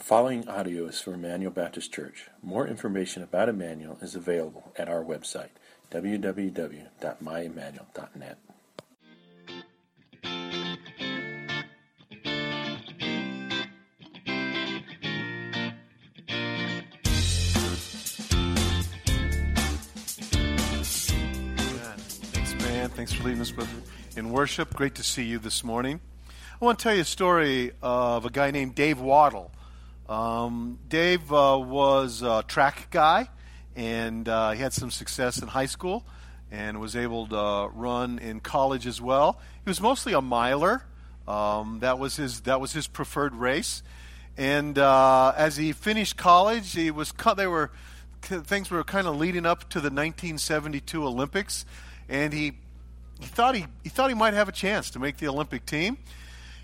Following audio is from Emmanuel Baptist Church. More information about Emmanuel is available at our website, www.myemmanuel.net. Thanks, man. Thanks for leading us with in worship. Great to see you this morning. I want to tell you a story of a guy named Dave Wottle. Um, Dave uh, was a track guy, and uh, he had some success in high school and was able to run in college as well. He was mostly a miler. Um, that was his that was his preferred race. And uh, as he finished college, he was they were things were kind of leading up to the 1972 Olympics, and he he thought he he thought he might have a chance to make the Olympic team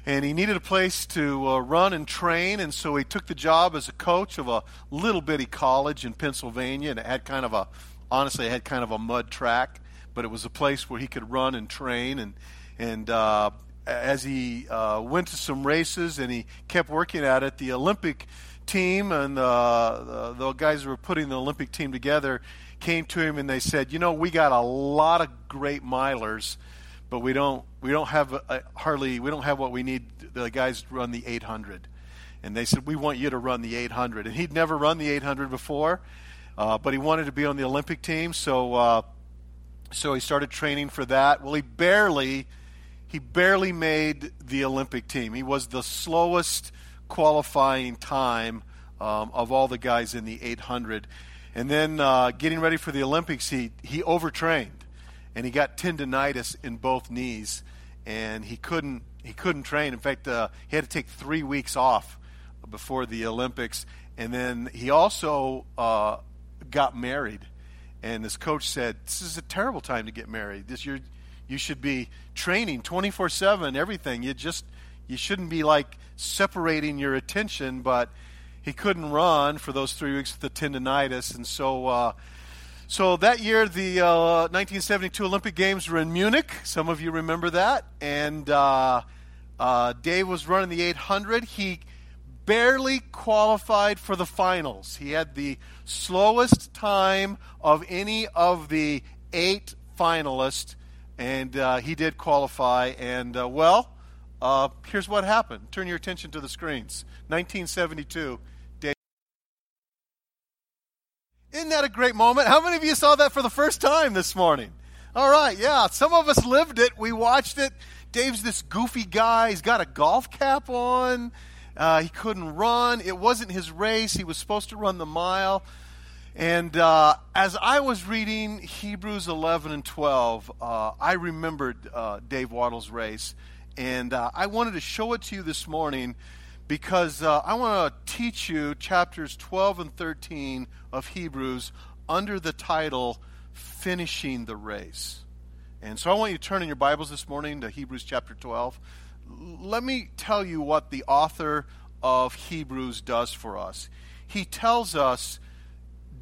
and he needed a place to uh, run and train, and so he took the job as a coach of a little bitty college in Pennsylvania, and it had kind of a, honestly, it had kind of a mud track, but it was a place where he could run and train, and and uh, as he uh, went to some races and he kept working at it, the Olympic team and the, the guys who were putting the Olympic team together came to him and they said, you know, we got a lot of great milers but we don't we don't have a, hardly we don't have what we need. The guys run the 800, and they said we want you to run the 800. And he'd never run the 800 before, uh, but he wanted to be on the Olympic team, so uh, so he started training for that. Well, he barely he barely made the Olympic team. He was the slowest qualifying time um, of all the guys in the 800. And then uh, getting ready for the Olympics, he he overtrained and he got tendonitis in both knees, and he couldn't he couldn't train. In fact, uh, he had to take three weeks off before the Olympics, and then he also uh, got married. And his coach said, "This is a terrible time to get married. This you you should be training 24 seven, everything. You just you shouldn't be like separating your attention." But he couldn't run for those three weeks with the tendonitis, and so. Uh, so that year, the uh, 1972 Olympic Games were in Munich. Some of you remember that. And uh, uh, Dave was running the 800. He barely qualified for the finals. He had the slowest time of any of the eight finalists, and uh, he did qualify. And, uh, well, uh, here's what happened. Turn your attention to the screens. 1972. Isn't that a great moment? How many of you saw that for the first time this morning? All right, yeah. Some of us lived it. We watched it. Dave's this goofy guy. He's got a golf cap on. Uh, he couldn't run. It wasn't his race. He was supposed to run the mile. And uh, as I was reading Hebrews 11 and 12, uh, I remembered uh, Dave Wottle's race. And uh, I wanted to show it to you this morning because uh, I want to teach you chapters 12 and 13 of Hebrews under the title Finishing the Race. And so I want you to turn in your Bibles this morning to Hebrews chapter 12. Let me tell you what the author of Hebrews does for us. He tells us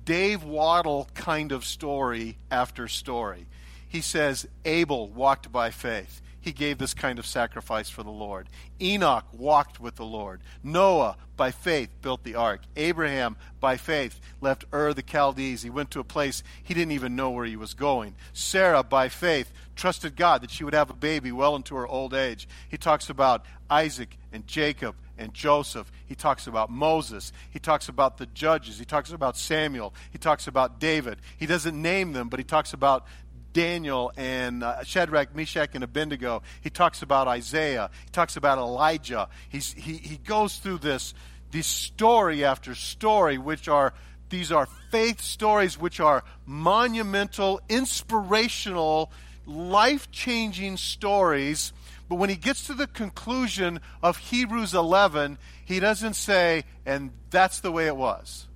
Dave Wottle kind of story after story. He says Abel walked by faith he gave this kind of sacrifice for the Lord. Enoch walked with the Lord. Noah, by faith, built the ark. Abraham, by faith, left Ur the Chaldees. He went to a place he didn't even know where he was going. Sarah, by faith, trusted God that she would have a baby well into her old age. He talks about Isaac and Jacob and Joseph. He talks about Moses. He talks about the judges. He talks about Samuel. He talks about David. He doesn't name them, but he talks about Daniel and uh, Shadrach, Meshach, and Abednego. He talks about Isaiah. He talks about Elijah. He's, he, he goes through this, this story after story, which are these are faith stories, which are monumental, inspirational, life changing stories. But when he gets to the conclusion of Hebrews 11, he doesn't say, and that's the way it was.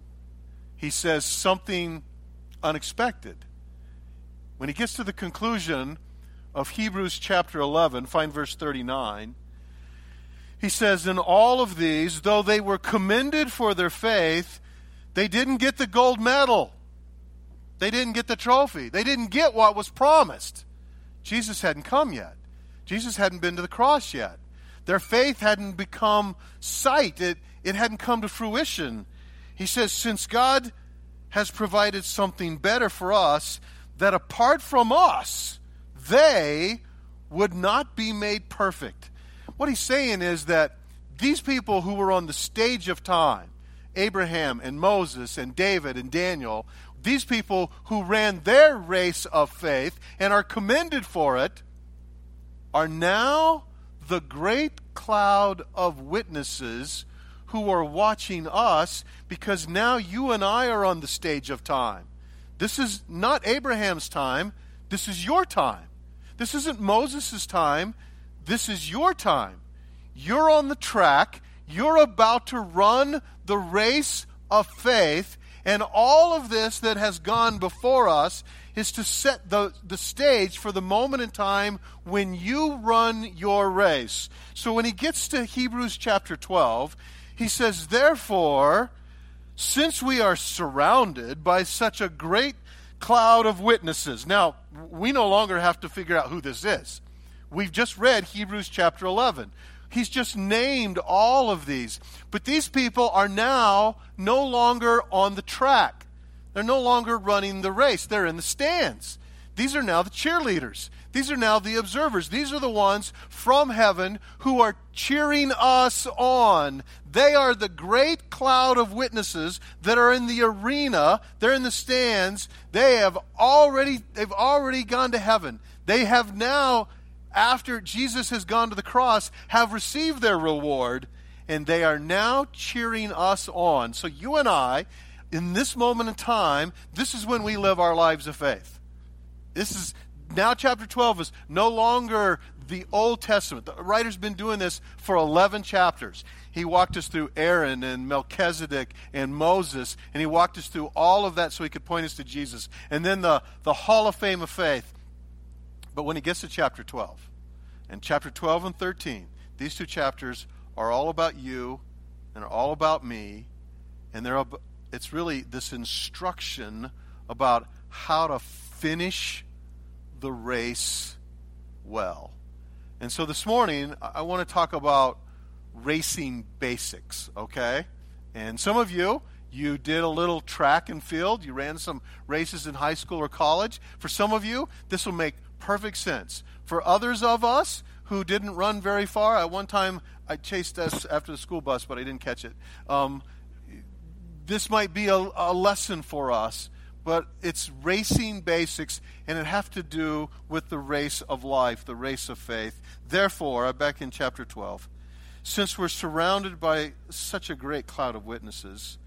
He says something unexpected. When he gets to the conclusion of Hebrews chapter 11, find verse 39, he says, In all of these, though they were commended for their faith, they didn't get the gold medal. They didn't get the trophy. They didn't get what was promised. Jesus hadn't come yet. Jesus hadn't been to the cross yet. Their faith hadn't become sight. It, it hadn't come to fruition. He says, since God has provided something better for us, that apart from us, they would not be made perfect. What he's saying is that these people who were on the stage of time, Abraham and Moses and David and Daniel, these people who ran their race of faith and are commended for it, are now the great cloud of witnesses who are watching us because now you and I are on the stage of time. This is not Abraham's time, this is your time. This isn't Moses' time, this is your time. You're on the track, you're about to run the race of faith, and all of this that has gone before us is to set the, the stage for the moment in time when you run your race. So when he gets to Hebrews chapter 12, he says, Therefore, since we are surrounded by such a great cloud of witnesses. Now, we no longer have to figure out who this is. We've just read Hebrews chapter 11. He's just named all of these. But these people are now no longer on the track. They're no longer running the race. They're in the stands. These are now the cheerleaders. These are now the observers. These are the ones from heaven who are cheering us on. They are the great cloud of witnesses that are in the arena. They're in the stands. They have already they've already gone to heaven. They have now after Jesus has gone to the cross, have received their reward, and they are now cheering us on. So, you and I, in this moment in time, this is when we live our lives of faith. This is now, chapter 12 is no longer the Old Testament. The writer's been doing this for 11 chapters. He walked us through Aaron and Melchizedek and Moses, and he walked us through all of that so he could point us to Jesus. And then the, the Hall of Fame of Faith. But when he gets to chapter 12, and chapter 12 and 13, these two chapters are all about you and are all about me. And they're it's really this instruction about how to finish the race well. And so this morning, I want to talk about racing basics, okay? And some of you, you did a little track and field. You ran some races in high school or college. For some of you, this will make perfect sense. For others of us who didn't run very far, at one time I chased us after the school bus, but I didn't catch it. Um, this might be a, a lesson for us, but it's racing basics, and it have to do with the race of life, the race of faith. Therefore, I'm back in chapter 12. Since we're surrounded by such a great cloud of witnesses,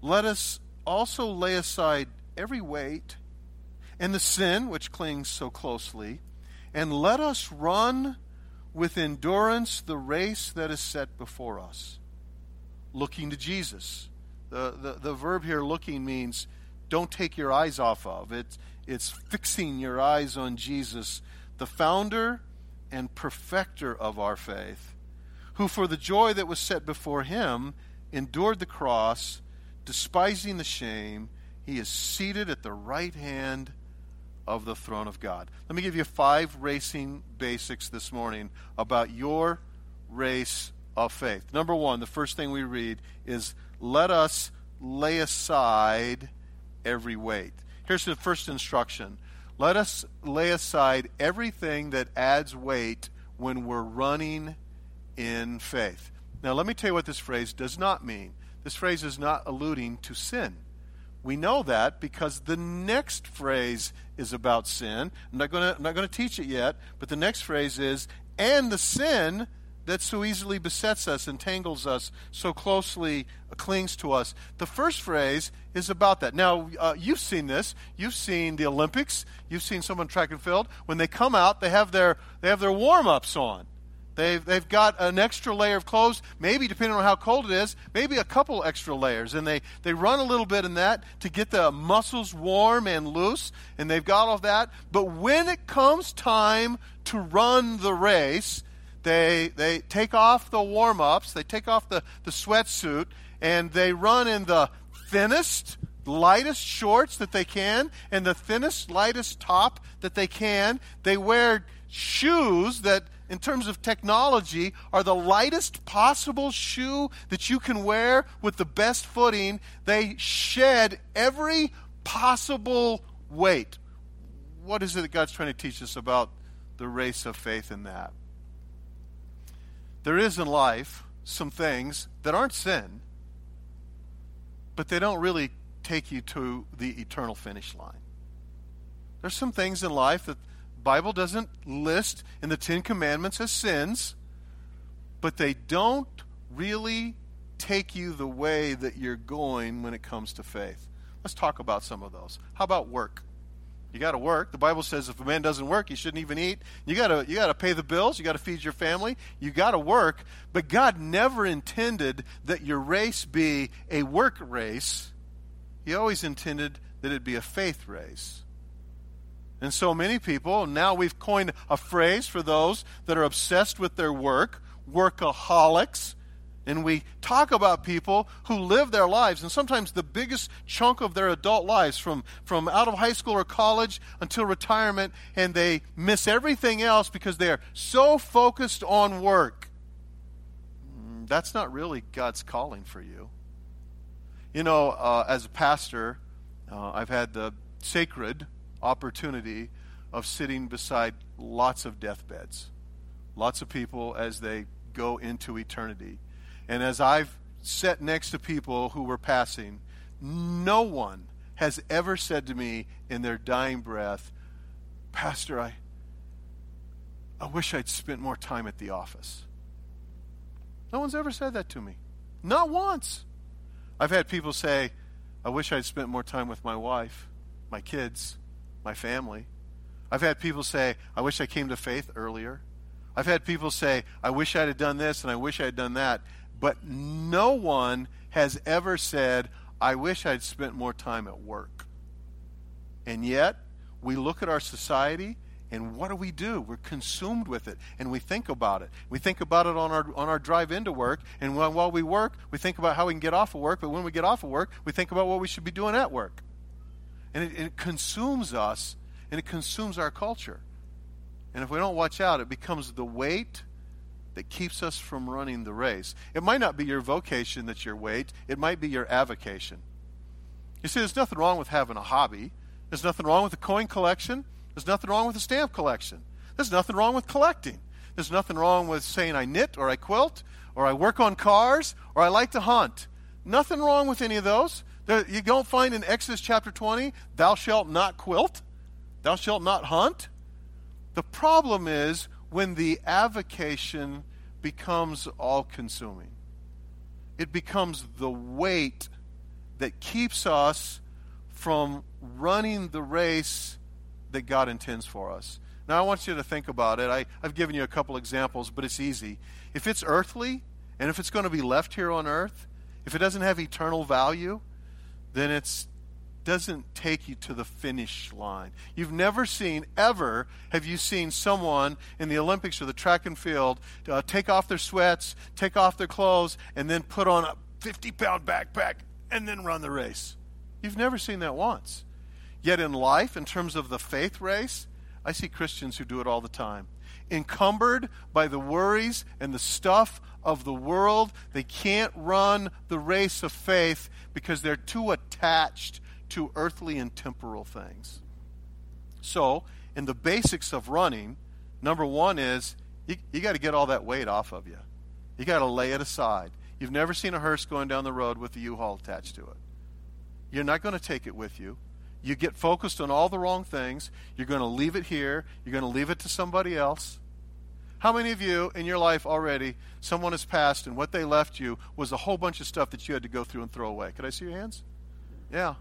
let us also lay aside every weight and the sin which clings so closely, and let us run with endurance the race that is set before us, looking to Jesus. The, the, the verb here, looking, means don't take your eyes off of. It's, it's fixing your eyes on Jesus, the founder and perfecter of our faith, who for the joy that was set before him endured the cross, despising the shame. He is seated at the right hand of the throne of God. Let me give you five racing basics this morning about your race of faith. Number one, the first thing we read is let us lay aside every weight. Here's the first instruction let us lay aside everything that adds weight when we're running in faith. Now, let me tell you what this phrase does not mean. This phrase is not alluding to sin. We know that because the next phrase is about sin. I'm not going to teach it yet, but the next phrase is and the sin that so easily besets us, entangles us, so closely clings to us. The first phrase is about that. Now, uh, you've seen this. You've seen the Olympics. You've seen someone track and field. When they come out, they have their they have their warm ups on. They've, they've got an extra layer of clothes, maybe depending on how cold it is, maybe a couple extra layers. And they, they run a little bit in that to get the muscles warm and loose, and they've got all that. But when it comes time to run the race, they, they take off the warm ups, they take off the, the sweatsuit, and they run in the thinnest, lightest shorts that they can and the thinnest, lightest top that they can. They wear shoes that in terms of technology, are the lightest possible shoe that you can wear with the best footing. They shed every possible weight. What is it that God's trying to teach us about the race of faith in that? There is in life some things that aren't sin, but they don't really take you to the eternal finish line. There's some things in life that the Bible doesn't list in the Ten Commandments as sins, but they don't really take you the way that you're going when it comes to faith. Let's talk about some of those. How about work? You got to work. The Bible says if a man doesn't work, he shouldn't even eat. You got to you got to pay the bills, you got to feed your family, you got to work. But God never intended that your race be a work race. He always intended that it be a faith race. And so many people, now we've coined a phrase for those that are obsessed with their work, workaholics. And we talk about people who live their lives, and sometimes the biggest chunk of their adult lives, from, from out of high school or college until retirement, and they miss everything else because they are so focused on work. Mm, that's not really God's calling for you. You know, uh, as a pastor, uh, I've had the sacred opportunity of sitting beside lots of deathbeds, lots of people as they go into eternity. And as I've sat next to people who were passing, no one has ever said to me in their dying breath, Pastor, I, I wish I'd spent more time at the office. No one's ever said that to me. Not once. I've had people say, I wish I'd spent more time with my wife, my kids, my family. I've had people say, I wish I came to faith earlier. I've had people say, I wish I'd have done this and I wish I'd done that. But no one has ever said, I wish I'd spent more time at work. And yet, we look at our society and what do we do? We're consumed with it and we think about it. We think about it on our, on our drive into work. And while, while we work, we think about how we can get off of work. But when we get off of work, we think about what we should be doing at work. And it, it consumes us and it consumes our culture. And if we don't watch out, it becomes the weight that keeps us from running the race. It might not be your vocation that's your weight, it might be your avocation. You see, there's nothing wrong with having a hobby, there's nothing wrong with a coin collection, there's nothing wrong with a stamp collection, there's nothing wrong with collecting. There's nothing wrong with saying I knit or I quilt or I work on cars or I like to hunt. Nothing wrong with any of those. You don't find in Exodus chapter 20, thou shalt not quilt, thou shalt not hunt. The problem is when the avocation becomes all consuming. It becomes the weight that keeps us from running the race that God intends for us. Now, I want you to think about it. I, have given you a couple examples, but it's easy. If it's earthly, and if it's going to be left here on earth, if it doesn't have eternal value, then it's doesn't take you to the finish line. You've never seen, ever, have you seen someone in the Olympics or the track and field uh, take off their sweats, take off their clothes, and then put on a 50 pound backpack and then run the race? You've never seen that once. Yet in life, in terms of the faith race, I see Christians who do it all the time. Encumbered by the worries and the stuff of the world, they can't run the race of faith because they're too attached to earthly and temporal things. So, in the basics of running, number one is you, you got to get all that weight off of you. You got to lay it aside. You've never seen a hearse going down the road with a U-Haul attached to it. You're not going to take it with you. You get focused on all the wrong things. You're going to leave it here. You're going to leave it to somebody else. How many of you in your life already, someone has passed and what they left you was a whole bunch of stuff that you had to go through and throw away? Could I see your hands? Yeah.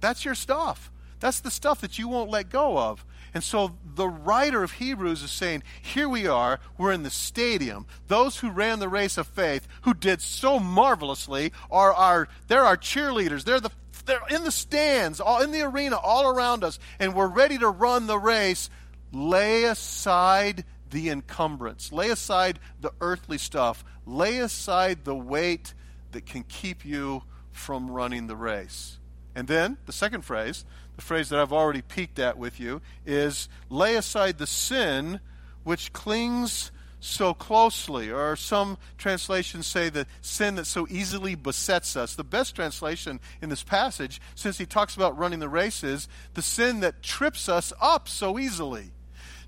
That's your stuff. That's the stuff that you won't let go of. And so the writer of Hebrews is saying, here we are, we're in the stadium. Those who ran the race of faith, who did so marvelously, are our they're our cheerleaders. They're the they're in the stands, all in the arena, all around us, and we're ready to run the race. Lay aside the encumbrance. Lay aside the earthly stuff. Lay aside the weight that can keep you from running the race. And then the second phrase, the phrase that I've already peeked at with you, is lay aside the sin which clings so closely, or some translations say the sin that so easily besets us. The best translation in this passage, since he talks about running the race, is the sin that trips us up so easily.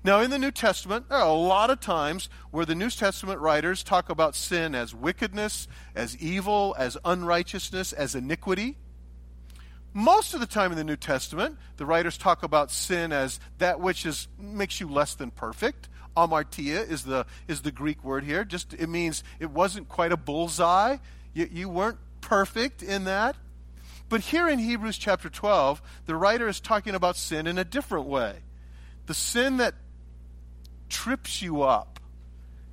Now, in the New Testament, there are a lot of times where the New Testament writers talk about sin as wickedness, as evil, as unrighteousness, as iniquity. Most of the time in the New Testament, the writers talk about sin as that which is, makes you less than perfect. Amartia is the, is the Greek word here. Just It means it wasn't quite a bullseye. You, you weren't perfect in that. But here in Hebrews chapter 12, the writer is talking about sin in a different way. The sin that trips you up.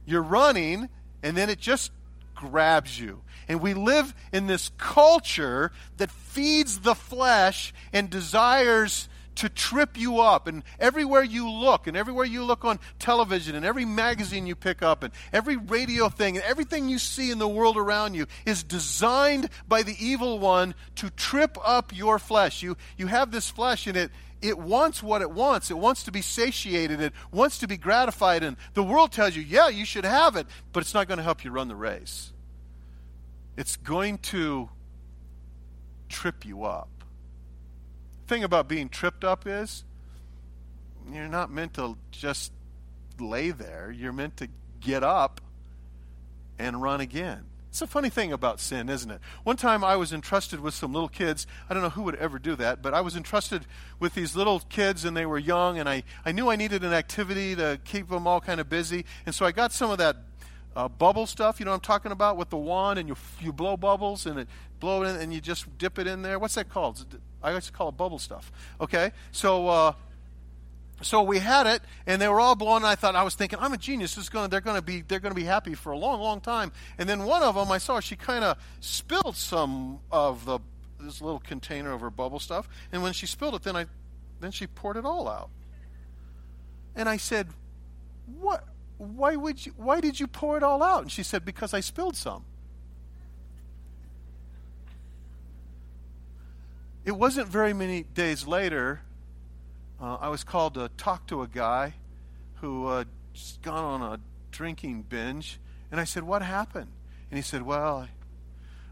You're running, and then it just grabs you. And we live in this culture that feeds the flesh and desires to trip you up. And everywhere you look, and everywhere you look on television, and every magazine you pick up, and every radio thing, and everything you see in the world around you is designed by the evil one to trip up your flesh. You, you have this flesh, and it, it wants what it wants. It wants to be satiated. It wants to be gratified. And the world tells you, yeah, you should have it, but it's not going to help you run the race. It's going to trip you up. Thing about being tripped up is you're not meant to just lay there. You're meant to get up and run again. It's a funny thing about sin, isn't it? One time I was entrusted with some little kids. I don't know who would ever do that, but I was entrusted with these little kids, and they were young, and I, I knew I needed an activity to keep them all kind of busy. And so I got some of that uh, bubble stuff, you know what I'm talking about, with the wand, and you, you blow bubbles, and it blow it in, and you just dip it in there. What's that called? I like to call it bubble stuff. Okay? So, uh, so we had it, and they were all blown. And I thought I was thinking, I'm a genius. This is going they're going to be they're going to be happy for a long, long time. And then one of them, I saw she kind of spilled some of the this little container of her bubble stuff. And when she spilled it, then I then she poured it all out. And I said, "What? Why would you? Why did you pour it all out?" And she said, "Because I spilled some." It wasn't very many days later uh, I was called to talk to a guy who uh, just gone on a drinking binge. And I said, What happened? And he said, Well,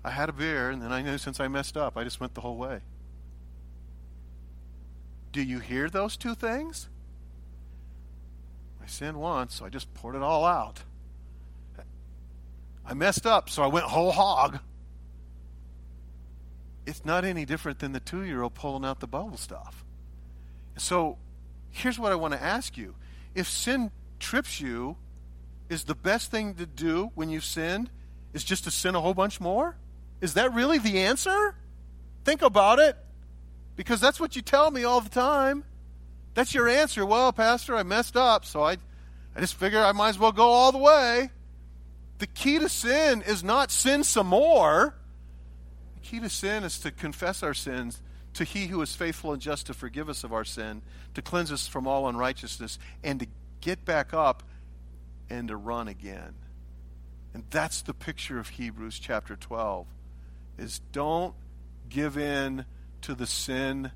I, I had a beer, and then I knew since I messed up, I just went the whole way. Do you hear those two things? I sinned once, so I just poured it all out. I messed up, so I went whole hog. It's not any different than the two year old pulling out the bubble stuff. So here's what I want to ask you. If sin trips you, is the best thing to do when you've sinned is just to sin a whole bunch more? Is that really the answer? Think about it. Because that's what you tell me all the time. That's your answer. Well, Pastor, I messed up, so I, I just figure I might as well go all the way. The key to sin is not sin some more. Key to sin is to confess our sins to he who is faithful and just to forgive us of our sin, to cleanse us from all unrighteousness, and to get back up and to run again. And that's the picture of Hebrews chapter 12 is don't give in to the sin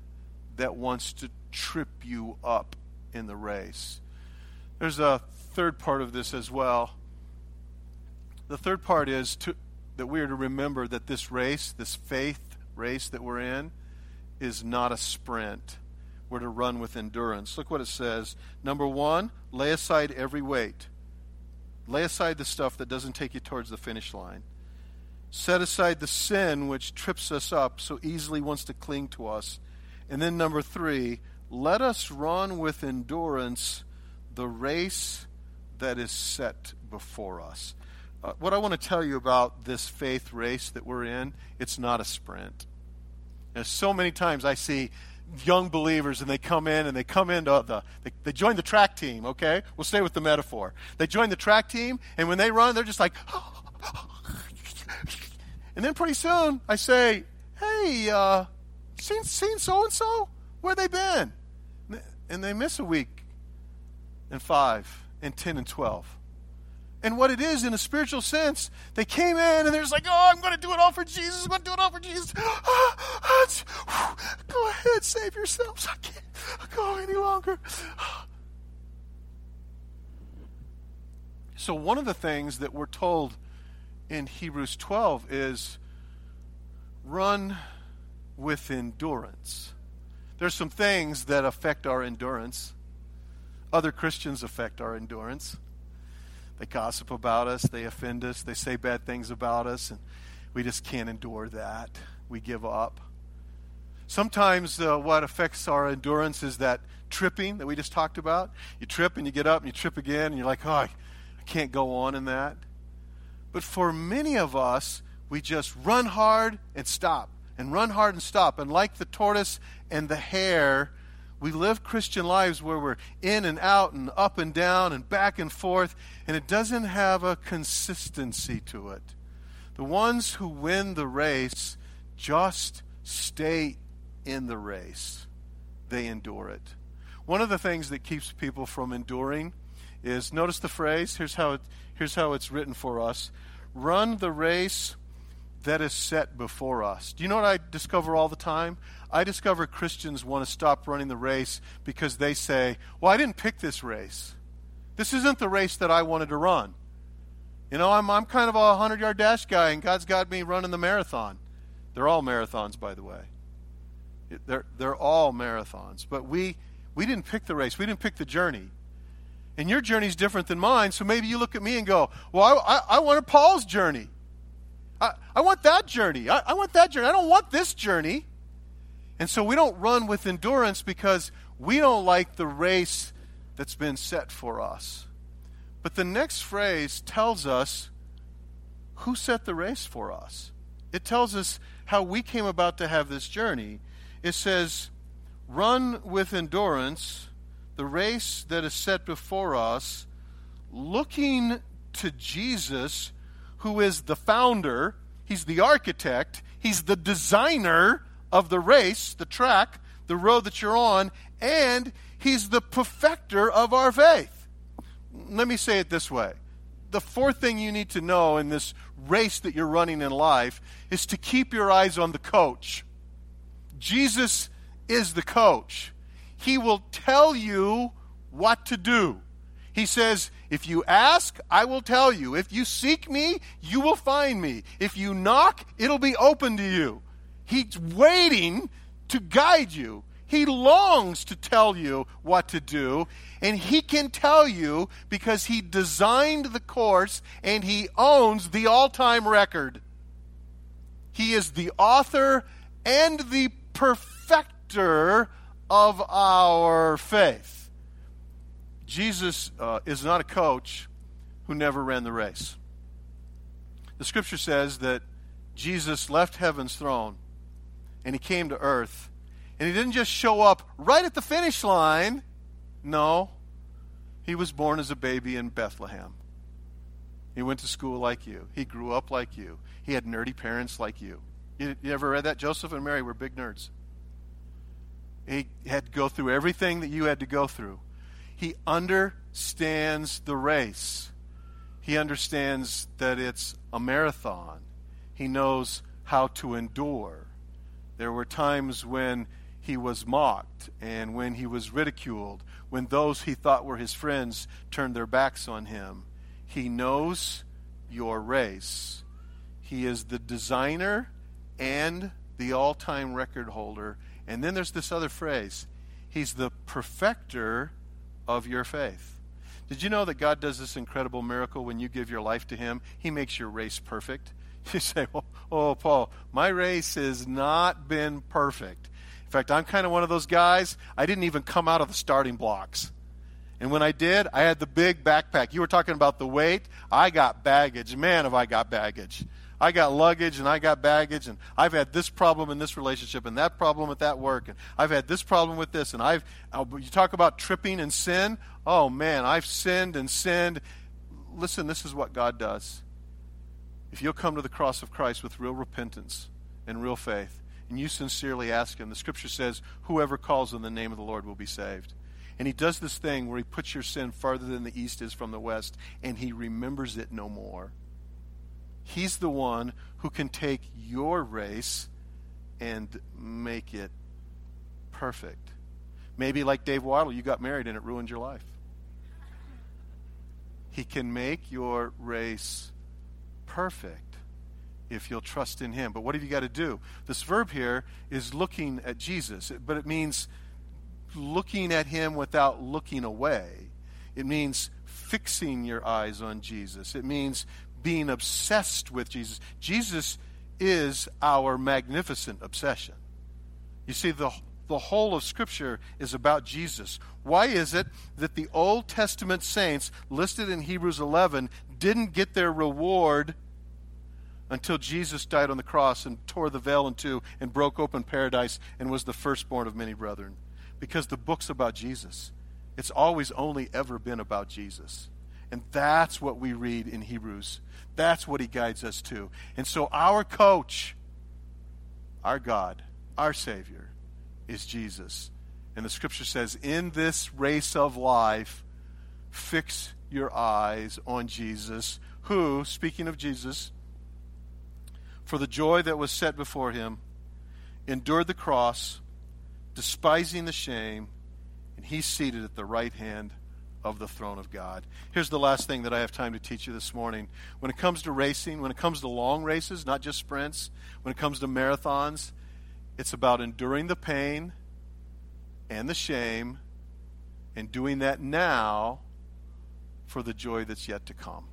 that wants to trip you up in the race. There's a third part of this as well. The third part is to, that we are to remember that this race, this faith race that we're in, is not a sprint. We're to run with endurance. Look what it says. Number one, lay aside every weight. Lay aside the stuff that doesn't take you towards the finish line. Set aside the sin which trips us up so easily wants to cling to us. And then number three, let us run with endurance the race that is set before us. Uh, what I want to tell you about this faith race that we're in, it's not a sprint. So many times I see young believers and they come in and they come into the they, they join the track team okay? We'll stay with the metaphor. They join the track team and when they run they're just like and then pretty soon i say hey uh seen seen so and so where they been? And they miss a week and five and ten and twelve and what it is in a spiritual sense. They came in and they're just like, oh, I'm going to do it all for Jesus. I'm going to do it all for Jesus. Ah, go ahead, save yourselves. I can't go any longer. So, one of the things that we're told in Hebrews 12 is run with endurance. There's some things that affect our endurance. Other Christians affect our endurance. They gossip about us, they offend us, they say bad things about us, and we just can't endure that. We give up. Sometimes uh, what affects our endurance is that tripping that we just talked about. You trip and you get up and you trip again, and you're like, oh, I, I can't go on in that. But for many of us, we just run hard and stop, and run hard and stop. And like the tortoise and the hare, we live Christian lives where we're in and out and up and down and back and forth, and it doesn't have a consistency to it. The ones who win the race just stay in the race, they endure it. One of the things that keeps people from enduring is notice the phrase, here's how, it, here's how it's written for us run the race that is set before us. Do you know what I discover all the time? I discover Christians want to stop running the race because they say, Well, I didn't pick this race. This isn't the race that I wanted to run. You know, I'm, I'm kind of a 100 yard dash guy, and God's got me running the marathon. They're all marathons, by the way. They're, they're all marathons. But we, we didn't pick the race, we didn't pick the journey. And your journey is different than mine, so maybe you look at me and go, Well, I, I, I wanted Paul's journey. I, I want that journey. I, I want that journey. I don't want this journey. And so we don't run with endurance because we don't like the race that's been set for us. But the next phrase tells us who set the race for us. It tells us how we came about to have this journey. It says, Run with endurance the race that is set before us, looking to Jesus, who is the founder, he's the architect, he's the designer of the race, the track, the road that you're on, and he's the perfecter of our faith. Let me say it this way. The fourth thing you need to know in this race that you're running in life is to keep your eyes on the coach. Jesus is the coach. He will tell you what to do. He says, If you ask, I will tell you. If you seek me, you will find me. If you knock, it'll be open to you. He's waiting to guide you. He longs to tell you what to do, and he can tell you because he designed the course and he owns the all time record. He is the author and the perfecter of our faith. Jesus uh, is not a coach who never ran the race. The scripture says that Jesus left heaven's throne and he came to earth. And he didn't just show up right at the finish line. No, he was born as a baby in Bethlehem. He went to school like you. He grew up like you. He had nerdy parents like you. You, you ever read that? Joseph and Mary were big nerds. He had to go through everything that you had to go through. He understands the race. He understands that it's a marathon. He knows how to endure. There were times when he was mocked and when he was ridiculed, when those he thought were his friends turned their backs on him. He knows your race. He is the designer and the all time record holder and then there's this other phrase He's the perfecter of your faith. Did you know that God does this incredible miracle when you give your life to Him? He makes your race perfect. You say, oh, oh, Paul, my race has not been perfect. In fact, I'm kind of one of those guys, I didn't even come out of the starting blocks. And when I did, I had the big backpack. You were talking about the weight. I got baggage. Man, have I got baggage. I got luggage and I got baggage and I've had this problem in this relationship and that problem at that work and I've had this problem with this and I've uh, you talk about tripping and sin. Oh man, I've sinned and sinned. Listen, this is what God does. If you'll come to the cross of Christ with real repentance and real faith and you sincerely ask him, the scripture says whoever calls on the name of the Lord will be saved. And he does this thing where he puts your sin farther than the east is from the west and he remembers it no more. He's the one who can take your race and make it perfect. Maybe like Dave Wottle, you got married and it ruined your life. He can make your race perfect if you'll trust in Him. But what have you got to do? This verb here is looking at Jesus, but it means looking at Him without looking away. It means fixing your eyes on Jesus. It means being obsessed with Jesus. Jesus is our magnificent obsession. You see, the, the whole of Scripture is about Jesus. Why is it that the Old Testament saints listed in Hebrews 11 didn't get their reward until Jesus died on the cross and tore the veil in two and broke open paradise and was the firstborn of many brethren? Because the book's about Jesus. It's always only ever been about Jesus. And that's what we read in Hebrews. That's what he guides us to. And so our coach, our God, our Savior, is Jesus. And the scripture says, in this race of life, fix your eyes on Jesus, who, speaking of Jesus, for the joy that was set before him, endured the cross, despising the shame, and he's seated at the right hand of the throne of God. Here's the last thing that I have time to teach you this morning. When it comes to racing, when it comes to long races, not just sprints, when it comes to marathons, it's about enduring the pain and the shame and doing that now for the joy that's yet to come.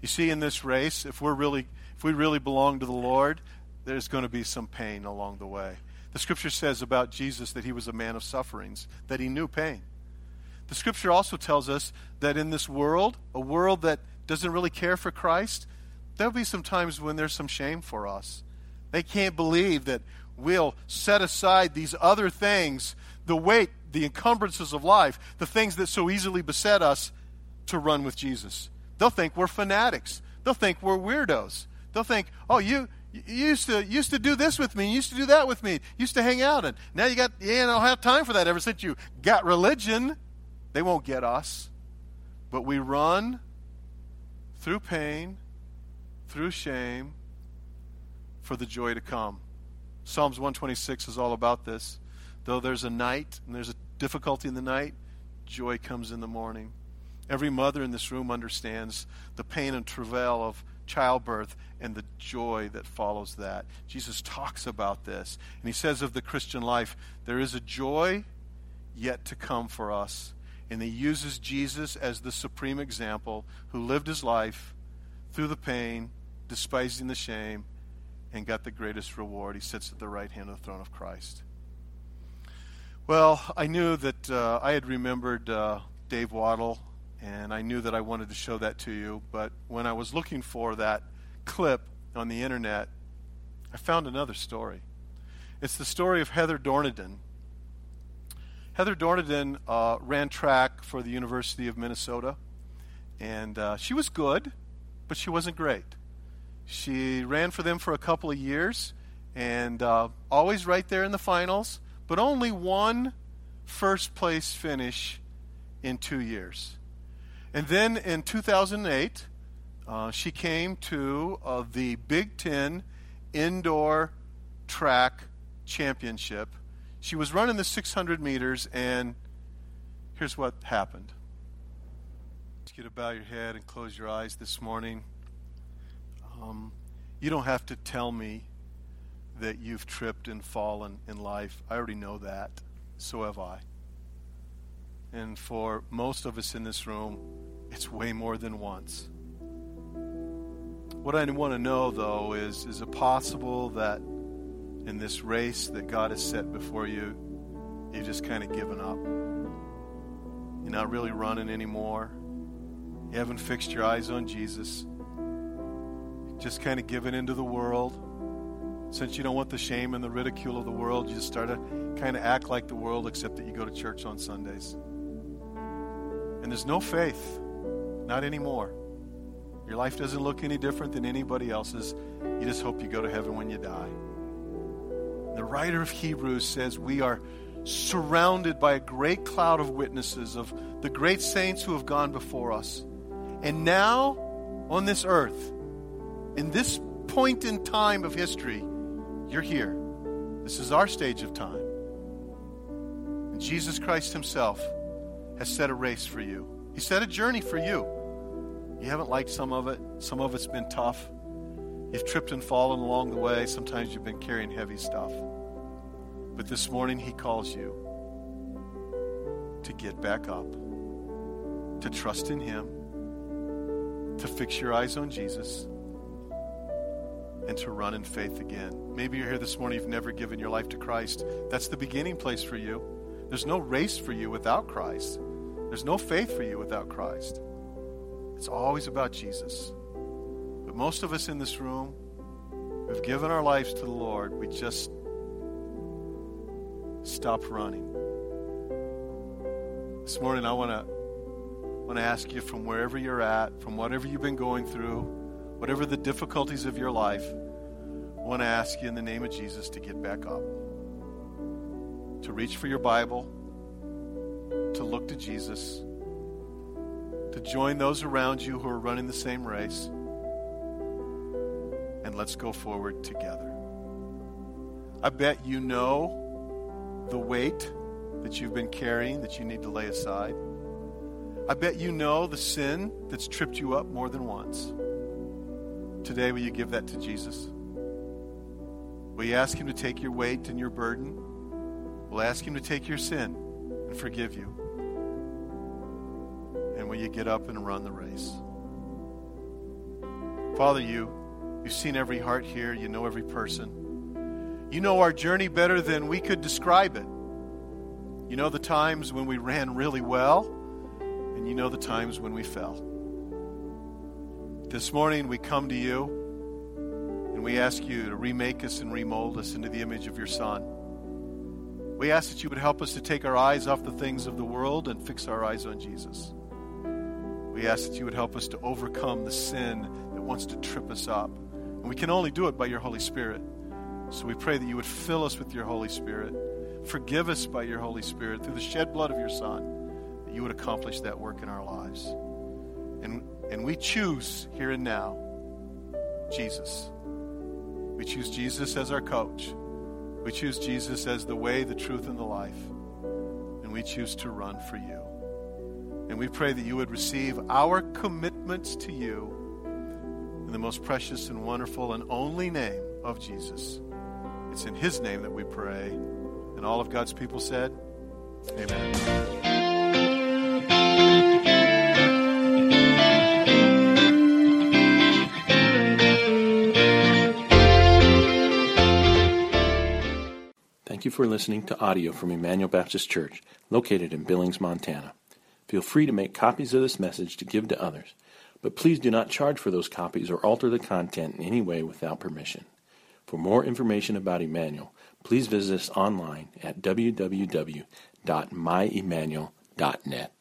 You see in this race, if we're really if we really belong to the Lord, there's going to be some pain along the way. The scripture says about Jesus that he was a man of sufferings, that he knew pain. The scripture also tells us that in this world, a world that doesn't really care for Christ, there'll be some times when there's some shame for us. They can't believe that we'll set aside these other things, the weight, the encumbrances of life, the things that so easily beset us, to run with Jesus. They'll think we're fanatics. They'll think we're weirdos. They'll think, oh, you, you used to used to do this with me, you used to do that with me, you used to hang out, and now you got you don't have time for that ever since you got religion. They won't get us. But we run through pain, through shame, for the joy to come. Psalms 126 is all about this. Though there's a night and there's a difficulty in the night, joy comes in the morning. Every mother in this room understands the pain and travail of childbirth and the joy that follows that. Jesus talks about this. And he says of the Christian life, there is a joy yet to come for us and he uses Jesus as the supreme example who lived his life through the pain, despising the shame, and got the greatest reward. He sits at the right hand of the throne of Christ. Well, I knew that uh, I had remembered uh, Dave Wottle, and I knew that I wanted to show that to you. But when I was looking for that clip on the internet, I found another story. It's the story of Heather Dorniden. Heather Dorniden uh, ran track for the University of Minnesota, and uh, she was good, but she wasn't great. She ran for them for a couple of years, and uh, always right there in the finals, but only one first place finish in two years. And then in 2008, uh, she came to uh, the Big Ten Indoor Track Championship she was running the 600 meters, and here's what happened. You to bow your head and close your eyes this morning. Um, you don't have to tell me that you've tripped and fallen in life. I already know that. So have I. And for most of us in this room, it's way more than once. What I want to know, though, is is it possible that in this race that God has set before you, you've just kind of given up. You're not really running anymore. You haven't fixed your eyes on Jesus. you Just kind of given into the world. Since you don't want the shame and the ridicule of the world, you just start to kind of act like the world, except that you go to church on Sundays. And there's no faith, not anymore. Your life doesn't look any different than anybody else's. You just hope you go to heaven when you die. The writer of Hebrews says we are surrounded by a great cloud of witnesses of the great saints who have gone before us. And now, on this earth, in this point in time of history, you're here. This is our stage of time. And Jesus Christ Himself has set a race for you, He set a journey for you. You haven't liked some of it. Some of it's been tough. You've tripped and fallen along the way. Sometimes you've been carrying heavy stuff. But this morning, He calls you to get back up, to trust in Him, to fix your eyes on Jesus, and to run in faith again. Maybe you're here this morning, you've never given your life to Christ. That's the beginning place for you. There's no race for you without Christ, there's no faith for you without Christ. It's always about Jesus. But most of us in this room, we've given our lives to the Lord. We just stop running. This morning, I want to want to ask you from wherever you're at, from whatever you've been going through, whatever the difficulties of your life, I want to ask you in the name of Jesus to get back up, to reach for your Bible, to look to Jesus, to join those around you who are running the same race and let's go forward together. I bet you know the weight that you've been carrying that you need to lay aside. I bet you know the sin that's tripped you up more than once. Today, will you give that to Jesus? Will you ask Him to take your weight and your burden? We'll ask Him to take your sin and forgive you. And will you get up and run the race? Father, you You've seen every heart here. You know every person. You know our journey better than we could describe it. You know the times when we ran really well, and you know the times when we fell. This morning we come to you and we ask you to remake us and remold us into the image of your Son. We ask that you would help us to take our eyes off the things of the world and fix our eyes on Jesus. We ask that you would help us to overcome the sin that wants to trip us up and we can only do it by your Holy Spirit. So we pray that you would fill us with your Holy Spirit. Forgive us by your Holy Spirit through the shed blood of your Son, that you would accomplish that work in our lives. And, and we choose here and now Jesus. We choose Jesus as our coach. We choose Jesus as the way, the truth, and the life. And we choose to run for you. And we pray that you would receive our commitments to you in the most precious and wonderful and only name of Jesus. It's in His name that we pray. And all of God's people said, Amen. Thank you for listening to audio from Emmanuel Baptist Church, located in Billings, Montana. Feel free to make copies of this message to give to others. But please do not charge for those copies or alter the content in any way without permission. For more information about Emmanuel, please visit us online at www.myemmanuel.net.